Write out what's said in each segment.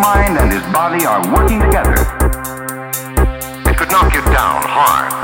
mind and his body are working together. It could knock you down hard.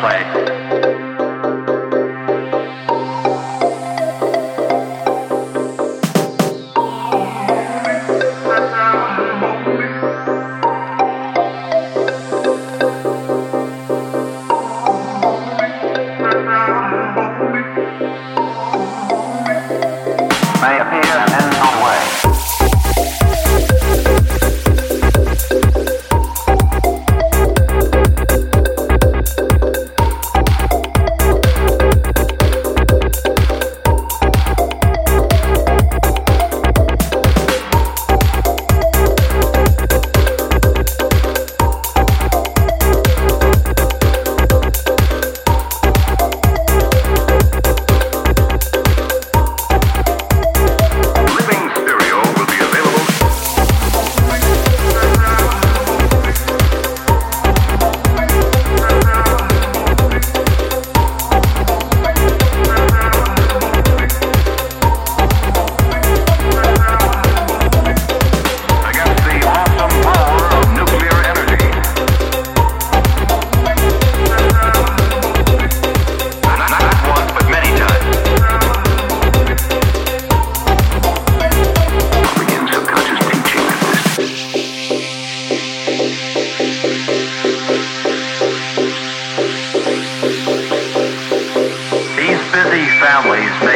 Play.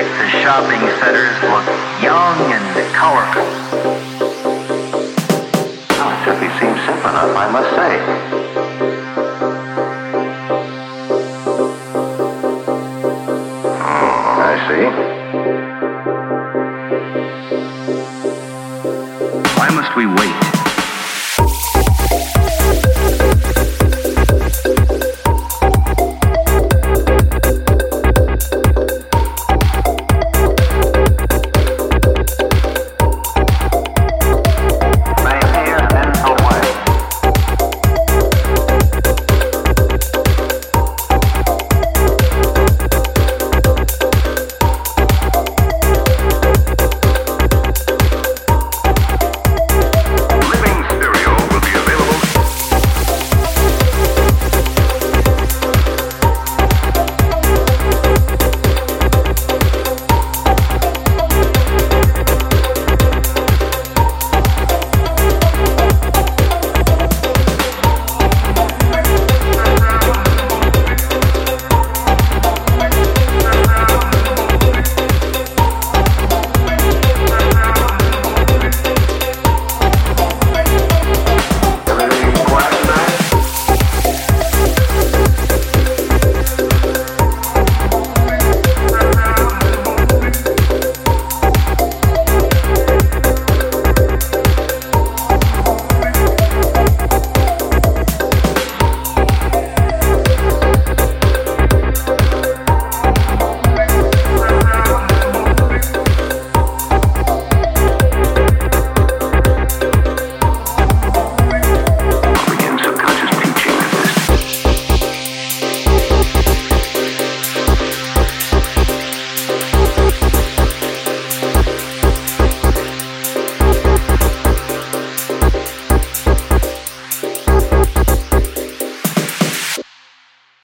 the shopping centers look young and colorful. Well, it certainly seems simple enough, I must say. Oh, I see. Why must we wait?